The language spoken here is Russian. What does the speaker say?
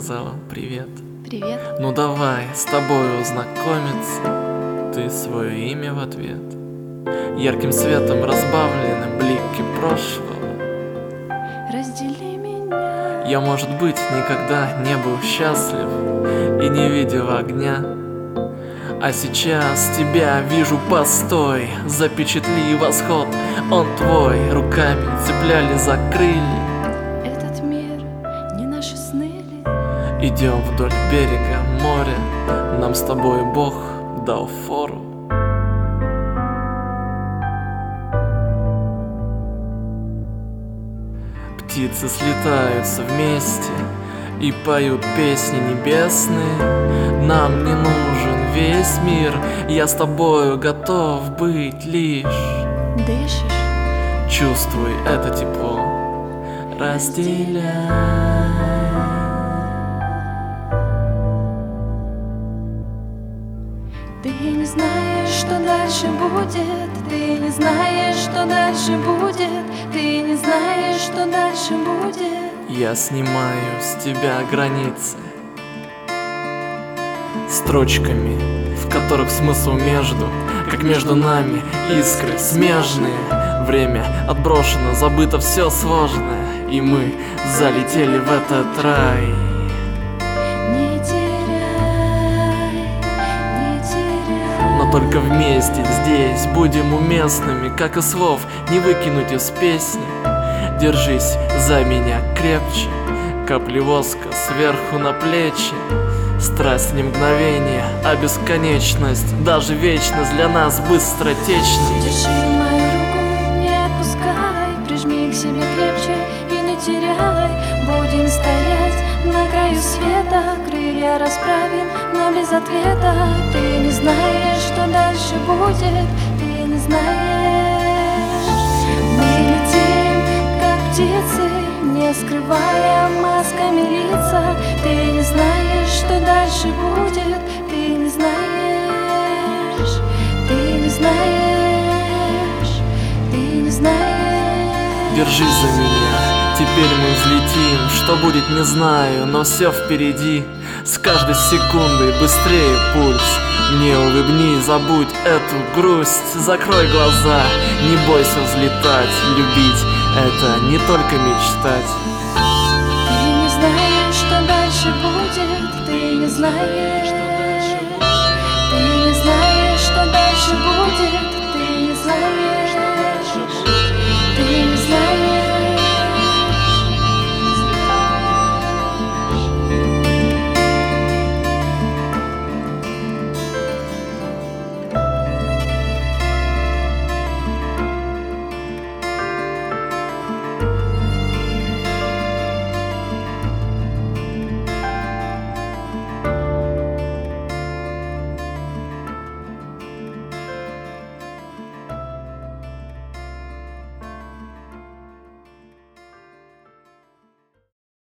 сказала привет. Привет. Ну давай с тобой знакомиться, ты свое имя в ответ. Ярким светом разбавлены блики прошлого. Раздели меня. Я, может быть, никогда не был счастлив и не видел огня. А сейчас тебя вижу, постой, запечатли восход, он твой, руками цепляли за крылья. Идем вдоль берега моря, нам с тобой Бог дал фору. Птицы слетаются вместе и поют песни небесные. Нам не нужен весь мир, я с тобою готов быть лишь. Дышишь? Чувствуй это тепло, разделяй. Что дальше будет. Ты не знаешь, что дальше будет. Ты не знаешь, что дальше будет. Я снимаю с тебя границы Строчками, в которых смысл между Как между нами искры смежные Время отброшено, забыто все сложное И мы залетели в этот рай только вместе здесь будем уместными Как и слов не выкинуть из песни. Держись за меня крепче Капли воска сверху на плечи. Страсть не мгновение, а бесконечность Даже вечность для нас быстротечней света Крылья расправим, но без ответа. Ты не знаешь, что дальше будет Ты не знаешь. Мы летим, как птицы Не скрывая масками лица. Ты не знаешь, что дальше будет Ты не знаешь. Ты не знаешь Ты не знаешь. Держись за меня, теперь мы взлетим. Что будет, не знаю, но все впереди. С каждой секундой быстрее пульс. Мне улыбни, забудь эту грусть. Закрой глаза, не бойся взлетать. Любить — это не только мечтать. Ты не знаешь, что дальше будет. Ты не знаешь